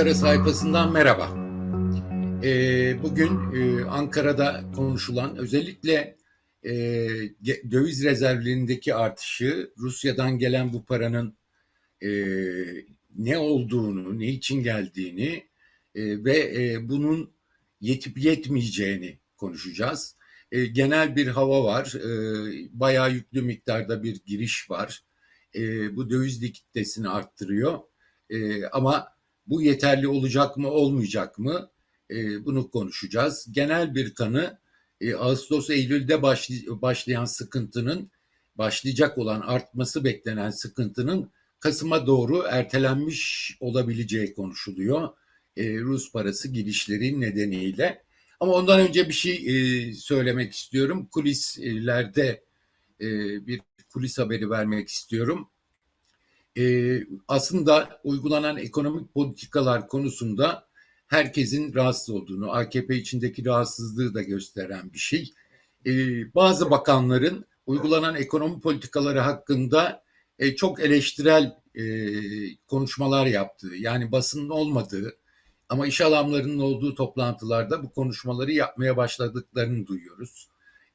Ankara sayfasından merhaba. Ee, bugün e, Ankara'da konuşulan özellikle e, döviz rezervlerindeki artışı, Rusya'dan gelen bu paranın e, ne olduğunu, ne için geldiğini e, ve e, bunun yetip yetmeyeceğini konuşacağız. E, genel bir hava var, e, bayağı yüklü miktarda bir giriş var. E, bu döviz likiditesini arttırıyor. E, ama bu yeterli olacak mı olmayacak mı e, bunu konuşacağız. Genel bir kanı e, Ağustos-Eylül'de başlay- başlayan sıkıntının başlayacak olan artması beklenen sıkıntının Kasım'a doğru ertelenmiş olabileceği konuşuluyor. E, Rus parası girişleri nedeniyle. Ama ondan önce bir şey e, söylemek istiyorum. Kulislerde e, bir kulis haberi vermek istiyorum e, aslında uygulanan ekonomik politikalar konusunda herkesin rahatsız olduğunu, AKP içindeki rahatsızlığı da gösteren bir şey. E, bazı bakanların uygulanan ekonomi politikaları hakkında e, çok eleştirel e, konuşmalar yaptığı, yani basının olmadığı ama iş adamlarının olduğu toplantılarda bu konuşmaları yapmaya başladıklarını duyuyoruz.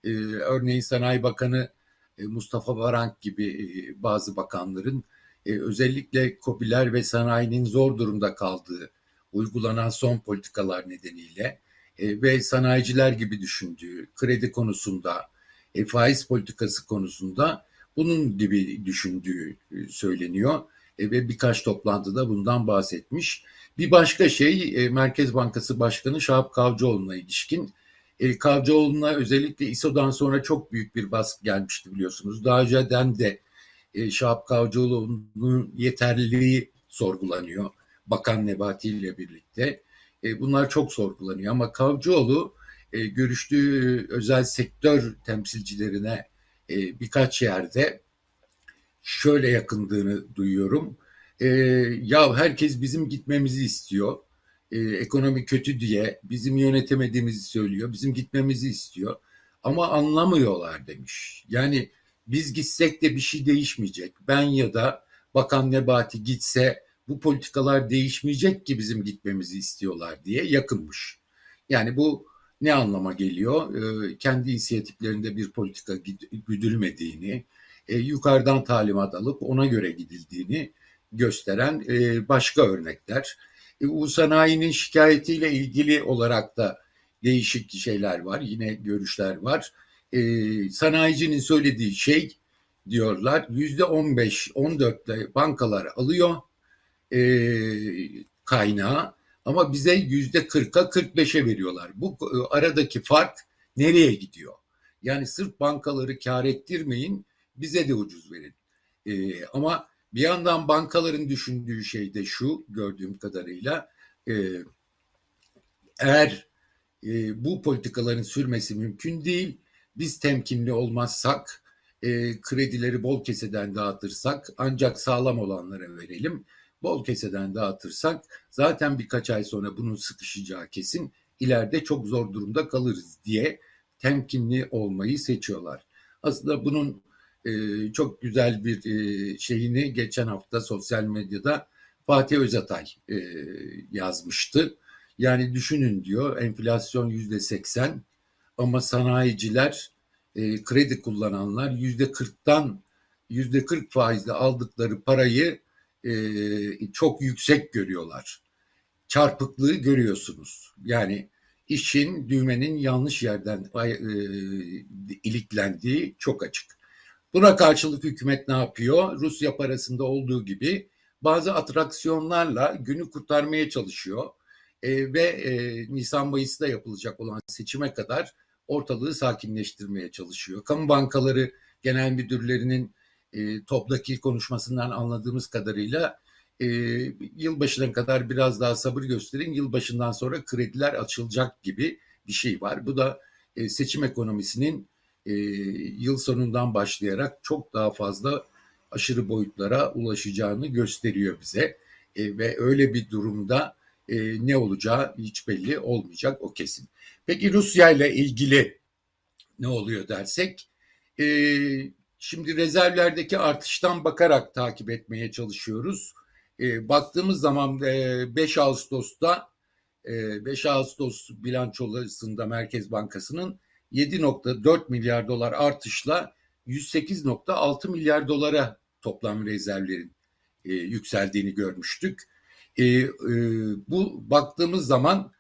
E, örneğin Sanayi Bakanı e, Mustafa Varank gibi e, bazı bakanların e, özellikle kobiler ve sanayinin zor durumda kaldığı uygulanan son politikalar nedeniyle e, ve sanayiciler gibi düşündüğü kredi konusunda, e, faiz politikası konusunda bunun gibi düşündüğü söyleniyor ve birkaç toplantıda bundan bahsetmiş. Bir başka şey Merkez Bankası Başkanı Şahap Kavcıoğlu'na ilişkin. Kavcıoğlu'na özellikle İSO'dan sonra çok büyük bir baskı gelmişti biliyorsunuz. Daha önceden de e, Şahap Kavcıoğlu'nun yeterliliği sorgulanıyor. Bakan Nebati ile birlikte. E, bunlar çok sorgulanıyor ama Kavcıoğlu e, görüştüğü özel sektör temsilcilerine e, birkaç yerde şöyle yakındığını duyuyorum. E, ya herkes bizim gitmemizi istiyor. Ekonomi kötü diye bizim yönetemediğimizi söylüyor. Bizim gitmemizi istiyor. Ama anlamıyorlar demiş. Yani biz gitsek de bir şey değişmeyecek. Ben ya da Bakan Nebati gitse bu politikalar değişmeyecek ki bizim gitmemizi istiyorlar diye yakınmış. Yani bu ne anlama geliyor? Ee, kendi inisiyatiflerinde bir politika güdülmediğini, e, yukarıdan talimat alıp ona göre gidildiğini gösteren e, başka örnekler. E, sanayinin şikayetiyle ilgili olarak da değişik şeyler var, yine görüşler var e, sanayicinin söylediği şey diyorlar yüzde on beş on dörtle bankalar alıyor e, kaynağı ama bize yüzde kırka kırk beşe veriyorlar. Bu e, aradaki fark nereye gidiyor? Yani sırf bankaları kar ettirmeyin bize de ucuz verin. E, ama bir yandan bankaların düşündüğü şey de şu gördüğüm kadarıyla e, eğer e, bu politikaların sürmesi mümkün değil biz temkinli olmazsak, e, kredileri bol keseden dağıtırsak ancak sağlam olanlara verelim. Bol keseden dağıtırsak zaten birkaç ay sonra bunun sıkışacağı kesin. İleride çok zor durumda kalırız diye temkinli olmayı seçiyorlar. Aslında bunun e, çok güzel bir e, şeyini geçen hafta sosyal medyada Fatih Özatay e, yazmıştı. Yani düşünün diyor enflasyon yüzde seksen ama sanayiciler e, kredi kullananlar yüzde kırktan yüzde kırk faizle aldıkları parayı e, çok yüksek görüyorlar. Çarpıklığı görüyorsunuz. Yani işin düğmenin yanlış yerden e, iliklendiği çok açık. Buna karşılık hükümet ne yapıyor? Rusya parasında olduğu gibi bazı atraksiyonlarla günü kurtarmaya çalışıyor. E, ve e, Nisan Mayıs'ta yapılacak olan seçime kadar ortalığı sakinleştirmeye çalışıyor. Kamu bankaları genel müdürlerinin e, topdaki konuşmasından anladığımız kadarıyla e, yılbaşına kadar biraz daha sabır gösterin. Yılbaşından sonra krediler açılacak gibi bir şey var. Bu da e, seçim ekonomisinin e, yıl sonundan başlayarak çok daha fazla aşırı boyutlara ulaşacağını gösteriyor bize. E, ve öyle bir durumda e, ne olacağı hiç belli olmayacak o kesin. Peki Rusya ile ilgili ne oluyor dersek, e, şimdi rezervlerdeki artıştan bakarak takip etmeye çalışıyoruz. E, baktığımız zaman e, 5 Ağustos'ta e, 5 Ağustos bilançolarında Merkez Bankası'nın 7.4 milyar dolar artışla 108.6 milyar dolara toplam rezervlerin e, yükseldiğini görmüştük. E, e, bu baktığımız zaman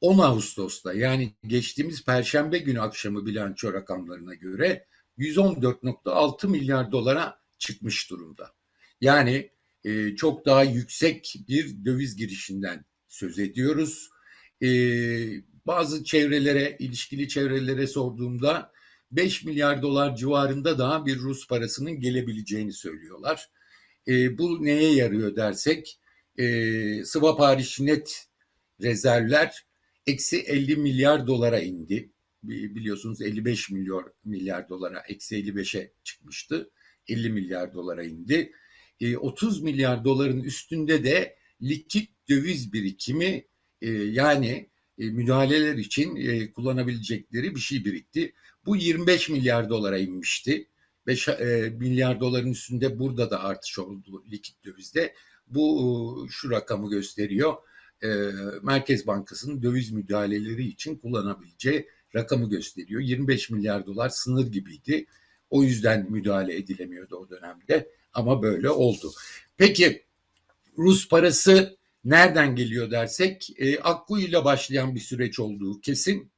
10 Ağustos'ta yani geçtiğimiz Perşembe günü akşamı bilanço rakamlarına göre 114.6 milyar dolara çıkmış durumda. Yani e, çok daha yüksek bir döviz girişinden söz ediyoruz. E, bazı çevrelere, ilişkili çevrelere sorduğumda 5 milyar dolar civarında daha bir Rus parasının gelebileceğini söylüyorlar. E, bu neye yarıyor dersek, e, swap hariç net rezervler eksi 50 milyar dolara indi. Biliyorsunuz 55 milyar, milyar dolara eksi 55'e çıkmıştı. 50 milyar dolara indi. 30 e, milyar doların üstünde de likit döviz birikimi e, yani e, müdahaleler için kullanabilecekleri bir şey birikti. Bu 25 milyar dolara inmişti. 5 milyar doların üstünde burada da artış oldu likit dövizde. Bu şu rakamı gösteriyor. Merkez Bankası'nın döviz müdahaleleri için kullanabileceği rakamı gösteriyor. 25 milyar dolar sınır gibiydi. O yüzden müdahale edilemiyordu o dönemde ama böyle oldu. Peki Rus parası nereden geliyor dersek e, Akku ile başlayan bir süreç olduğu kesin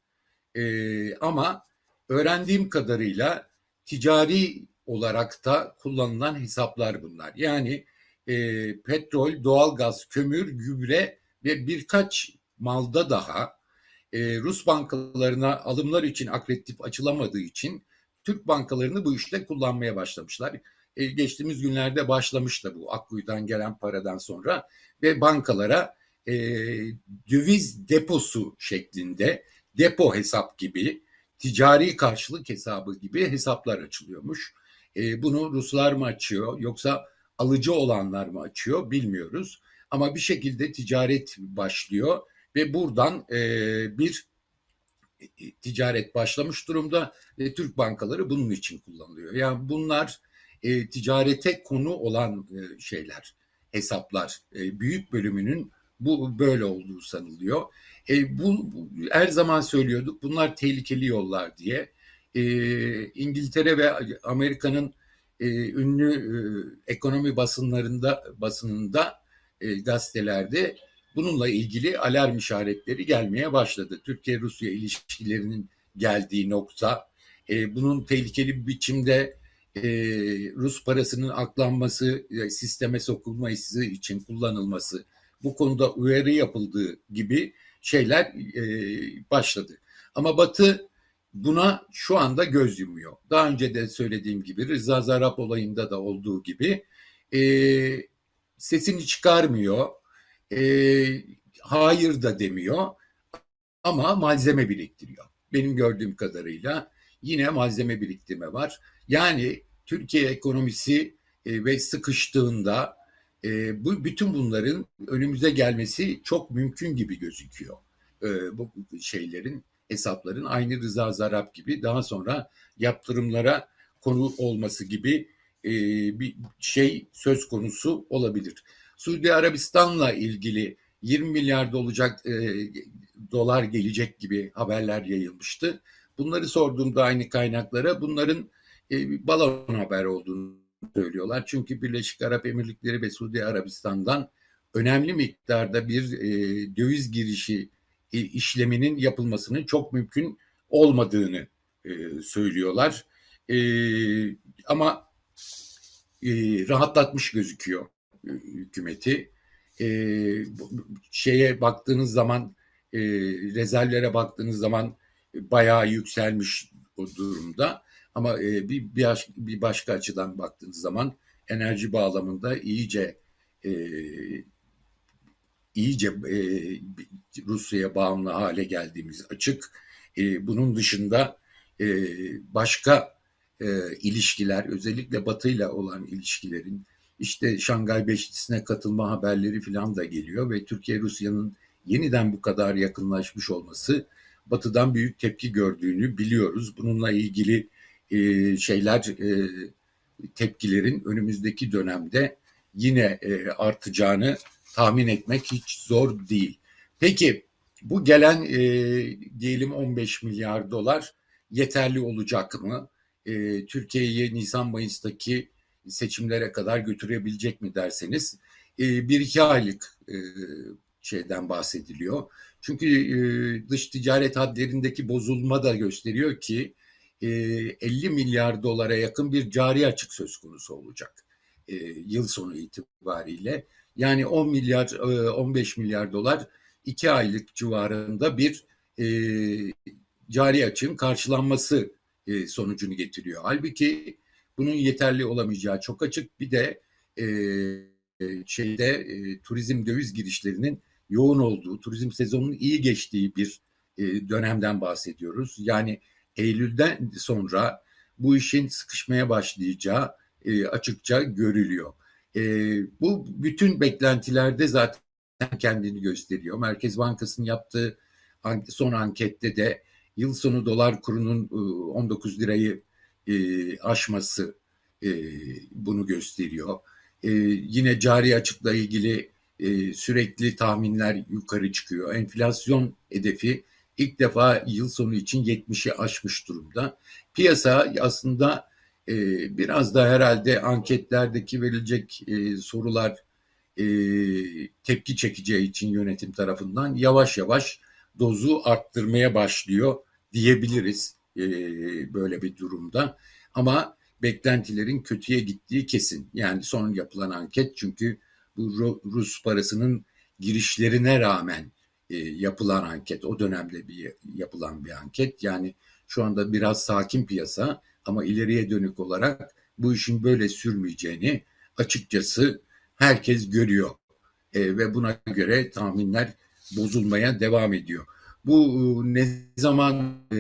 e, ama öğrendiğim kadarıyla ticari olarak da kullanılan hesaplar bunlar. Yani e, petrol, doğalgaz, kömür, gübre ve birkaç malda daha e, Rus bankalarına alımlar için akreditif açılamadığı için Türk bankalarını bu işte kullanmaya başlamışlar. E, geçtiğimiz günlerde başlamış da bu Akkuyu'dan gelen paradan sonra ve bankalara e, döviz deposu şeklinde depo hesap gibi ticari karşılık hesabı gibi hesaplar açılıyormuş. E, bunu Ruslar mı açıyor yoksa alıcı olanlar mı açıyor bilmiyoruz. Ama bir şekilde ticaret başlıyor ve buradan e, bir e, ticaret başlamış durumda ve Türk bankaları bunun için kullanılıyor. Yani bunlar e, ticarete konu olan e, şeyler, hesaplar. E, büyük bölümünün bu böyle olduğu sanılıyor. E, bu, bu her zaman söylüyorduk. Bunlar tehlikeli yollar diye. E, İngiltere ve Amerika'nın e, ünlü e, ekonomi basınlarında basınında e, gazetelerde bununla ilgili alarm işaretleri gelmeye başladı. Türkiye-Rusya ilişkilerinin geldiği nokta, e, bunun tehlikeli bir biçimde e, Rus parasının aklanması, e, sisteme sokulması için kullanılması, bu konuda uyarı yapıldığı gibi şeyler e, başladı. Ama Batı buna şu anda göz yumuyor. Daha önce de söylediğim gibi Rıza Zarap olayında da olduğu gibi e, sesini çıkarmıyor e, hayır da demiyor ama malzeme biriktiriyor. Benim gördüğüm kadarıyla yine malzeme biriktirme var. Yani Türkiye ekonomisi e, ve sıkıştığında e, bu bütün bunların önümüze gelmesi çok mümkün gibi gözüküyor. E, bu şeylerin hesapların aynı Rıza Zarap gibi daha sonra yaptırımlara konu olması gibi e, bir şey söz konusu olabilir. Suudi Arabistan'la ilgili 20 milyar olacak e, dolar gelecek gibi haberler yayılmıştı. Bunları sorduğumda aynı kaynaklara bunların e, balon haber olduğunu söylüyorlar. Çünkü Birleşik Arap Emirlikleri ve Suudi Arabistan'dan önemli miktarda bir e, döviz girişi işleminin yapılmasının çok mümkün olmadığını e, söylüyorlar. E, ama e, rahatlatmış gözüküyor hükümeti. E, şeye baktığınız zaman e, rezervlere baktığınız zaman bayağı yükselmiş o durumda. Ama e, bir, bir, bir başka açıdan baktığınız zaman enerji bağlamında iyice e, iyice e, Rusya'ya bağımlı hale geldiğimiz açık. E, bunun dışında e, başka e, ilişkiler, özellikle Batı ile olan ilişkilerin işte Şangay Beşlisi'ne katılma haberleri falan da geliyor ve Türkiye Rusya'nın yeniden bu kadar yakınlaşmış olması Batı'dan büyük tepki gördüğünü biliyoruz. Bununla ilgili e, şeyler e, tepkilerin önümüzdeki dönemde yine e, artacağını tahmin etmek hiç zor değil. Peki bu gelen e, diyelim 15 milyar dolar yeterli olacak mı? E, Türkiye'yi Nisan-Mayıs'taki seçimlere kadar götürebilecek mi derseniz e, bir iki aylık e, şeyden bahsediliyor. Çünkü e, dış ticaret hadlerindeki bozulma da gösteriyor ki e, 50 milyar dolara yakın bir cari açık söz konusu olacak e, yıl sonu itibariyle. Yani 10 milyar, e, 15 milyar dolar iki aylık civarında bir e, cari açığın karşılanması e, sonucunu getiriyor. Halbuki bunun yeterli olamayacağı çok açık. Bir de e, şeyde e, turizm döviz girişlerinin yoğun olduğu, turizm sezonunun iyi geçtiği bir e, dönemden bahsediyoruz. Yani Eylül'den sonra bu işin sıkışmaya başlayacağı e, açıkça görülüyor. E, bu bütün beklentilerde zaten kendini gösteriyor. Merkez Bankası'nın yaptığı son ankette de yıl sonu dolar kurunun 19 lirayı aşması bunu gösteriyor. Yine cari açıkla ilgili sürekli tahminler yukarı çıkıyor. Enflasyon hedefi ilk defa yıl sonu için 70'i aşmış durumda. Piyasa aslında biraz da herhalde anketlerdeki verilecek sorular tepki çekeceği için yönetim tarafından yavaş yavaş dozu arttırmaya başlıyor diyebiliriz böyle bir durumda. Ama beklentilerin kötüye gittiği kesin. Yani son yapılan anket çünkü bu Rus parasının girişlerine rağmen e, yapılan anket, o dönemde bir yapılan bir anket. Yani şu anda biraz sakin piyasa ama ileriye dönük olarak bu işin böyle sürmeyeceğini açıkçası herkes görüyor. E, ve buna göre tahminler bozulmaya devam ediyor. Bu ne zaman e,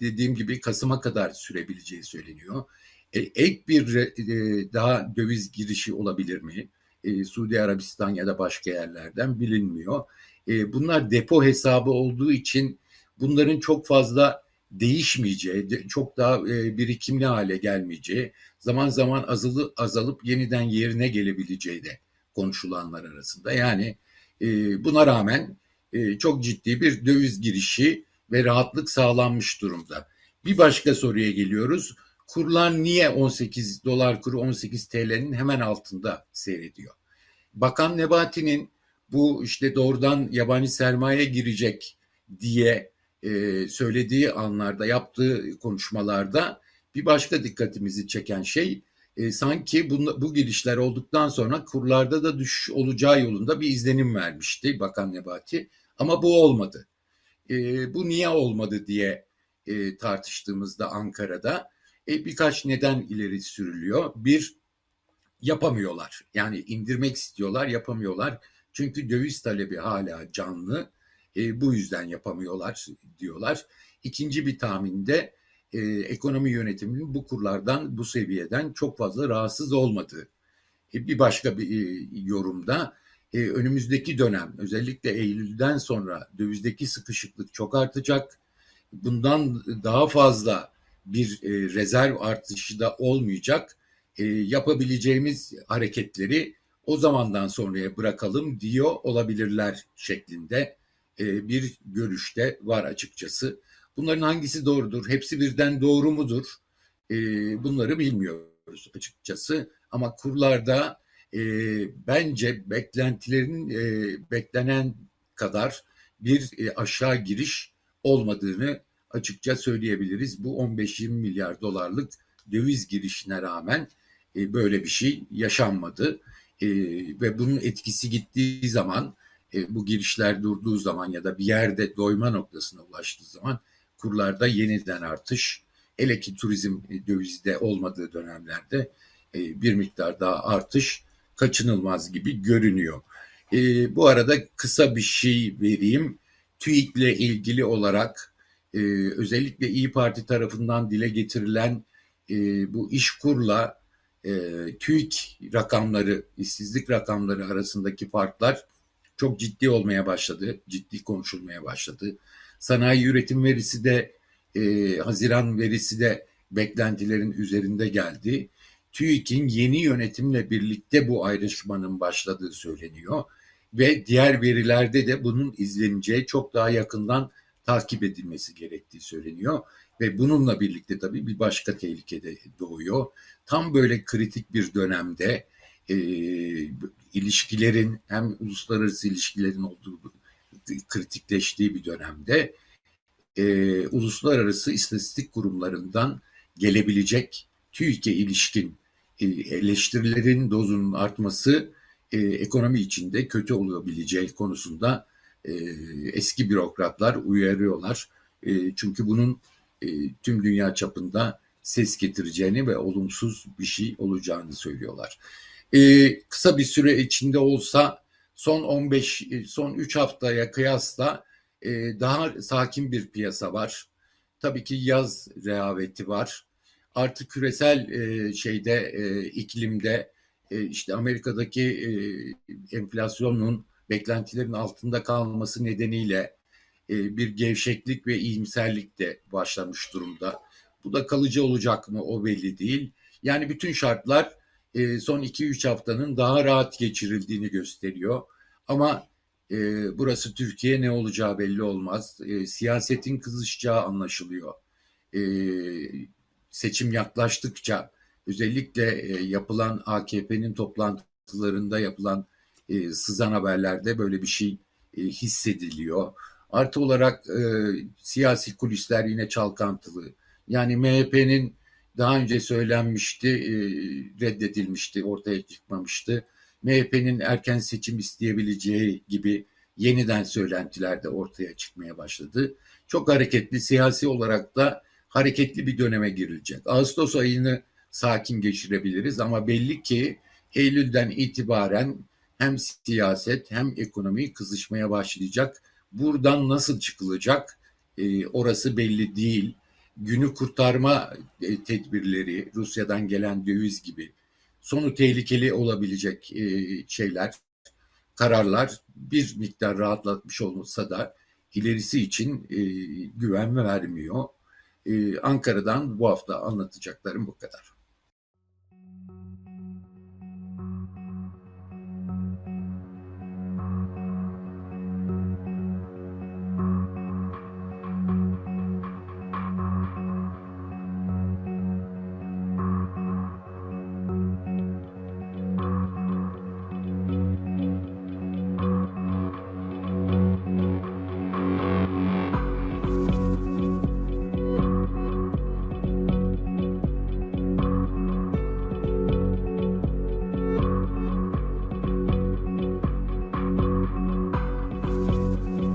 dediğim gibi Kasım'a kadar sürebileceği söyleniyor. E, ek bir e, daha döviz girişi olabilir mi? E, Suudi Arabistan ya da başka yerlerden bilinmiyor. E, bunlar depo hesabı olduğu için bunların çok fazla değişmeyeceği, çok daha e, birikimli hale gelmeyeceği, zaman zaman azalı, azalıp yeniden yerine gelebileceği de konuşulanlar arasında. Yani e, buna rağmen e, çok ciddi bir döviz girişi ve rahatlık sağlanmış durumda. Bir başka soruya geliyoruz. Kurlar niye 18 dolar kuru 18 TL'nin hemen altında seyrediyor? Bakan Nebati'nin bu işte doğrudan yabancı sermaye girecek diye e, söylediği anlarda yaptığı konuşmalarda bir başka dikkatimizi çeken şey e, sanki bu, bu girişler olduktan sonra kurlarda da düşüş olacağı yolunda bir izlenim vermişti Bakan Nebati. Ama bu olmadı. E, bu niye olmadı diye e, tartıştığımızda Ankara'da e, birkaç neden ileri sürülüyor. Bir, yapamıyorlar. Yani indirmek istiyorlar, yapamıyorlar. Çünkü döviz talebi hala canlı. E, bu yüzden yapamıyorlar diyorlar. İkinci bir tahminde e, ekonomi yönetiminin bu kurlardan, bu seviyeden çok fazla rahatsız olmadığı. E, bir başka bir e, yorumda e, önümüzdeki dönem özellikle Eylül'den sonra dövizdeki sıkışıklık çok artacak. Bundan daha fazla bir e, rezerv artışı da olmayacak. E, yapabileceğimiz hareketleri o zamandan sonraya bırakalım diyor olabilirler şeklinde e, bir görüşte var açıkçası. Bunların hangisi doğrudur? Hepsi birden doğru mudur? E, bunları bilmiyoruz açıkçası. Ama kurlarda e, bence beklentilerin beklenen kadar bir aşağı giriş olmadığını açıkça söyleyebiliriz. Bu 15-20 milyar dolarlık döviz girişine rağmen böyle bir şey yaşanmadı. Ve bunun etkisi gittiği zaman e, bu girişler durduğu zaman ya da bir yerde doyma noktasına ulaştığı zaman kurlarda yeniden artış hele ki turizm e, dövizde olmadığı dönemlerde e, bir miktar daha artış kaçınılmaz gibi görünüyor. E, bu arada kısa bir şey vereyim. TÜİK ile ilgili olarak e, özellikle İyi Parti tarafından dile getirilen e, bu işkurla e, TÜİK rakamları, işsizlik rakamları arasındaki farklar çok ciddi olmaya başladı, ciddi konuşulmaya başladı. Sanayi üretim verisi de, e, Haziran verisi de beklentilerin üzerinde geldi. TÜİK'in yeni yönetimle birlikte bu ayrışmanın başladığı söyleniyor ve diğer verilerde de bunun izleneceği çok daha yakından takip edilmesi gerektiği söyleniyor ve bununla birlikte tabii bir başka tehlike de doğuyor. Tam böyle kritik bir dönemde e, ilişkilerin hem uluslararası ilişkilerin olduğu kritikleştiği bir dönemde e, uluslararası istatistik kurumlarından gelebilecek TÜİK'e ilişkin e, eleştirilerin dozunun artması e, ekonomi içinde kötü olabileceği konusunda e, eski bürokratlar uyarıyorlar. E, çünkü bunun e, tüm dünya çapında ses getireceğini ve olumsuz bir şey olacağını söylüyorlar. E, kısa bir süre içinde olsa son 15 e, son 3 haftaya kıyasla e, daha sakin bir piyasa var. Tabii ki yaz rehaveti var. Artık küresel e, şeyde e, iklimde e, işte Amerika'daki e, enflasyonun beklentilerin altında kalması nedeniyle e, bir gevşeklik ve iyimserlik de başlamış durumda. Bu da kalıcı olacak mı o belli değil. Yani bütün şartlar e, son 2-3 haftanın daha rahat geçirildiğini gösteriyor. Ama e, burası Türkiye ne olacağı belli olmaz. E, siyasetin kızışacağı anlaşılıyor. E, seçim yaklaştıkça özellikle e, yapılan AKP'nin toplantılarında yapılan e, sızan haberlerde böyle bir şey e, hissediliyor. Artı olarak e, siyasi kulisler yine çalkantılı. Yani MHP'nin daha önce söylenmişti, e, reddedilmişti, ortaya çıkmamıştı. MHP'nin erken seçim isteyebileceği gibi yeniden söylentiler de ortaya çıkmaya başladı. Çok hareketli, siyasi olarak da hareketli bir döneme girilecek. Ağustos ayını sakin geçirebiliriz ama belli ki Eylül'den itibaren hem siyaset hem ekonomi kızışmaya başlayacak. Buradan nasıl çıkılacak e, orası belli değil. Günü kurtarma e, tedbirleri, Rusya'dan gelen döviz gibi sonu tehlikeli olabilecek e, şeyler, kararlar bir miktar rahatlatmış olsa da ilerisi için e, güven vermiyor. Ankara'dan bu hafta anlatacaklarım bu kadar.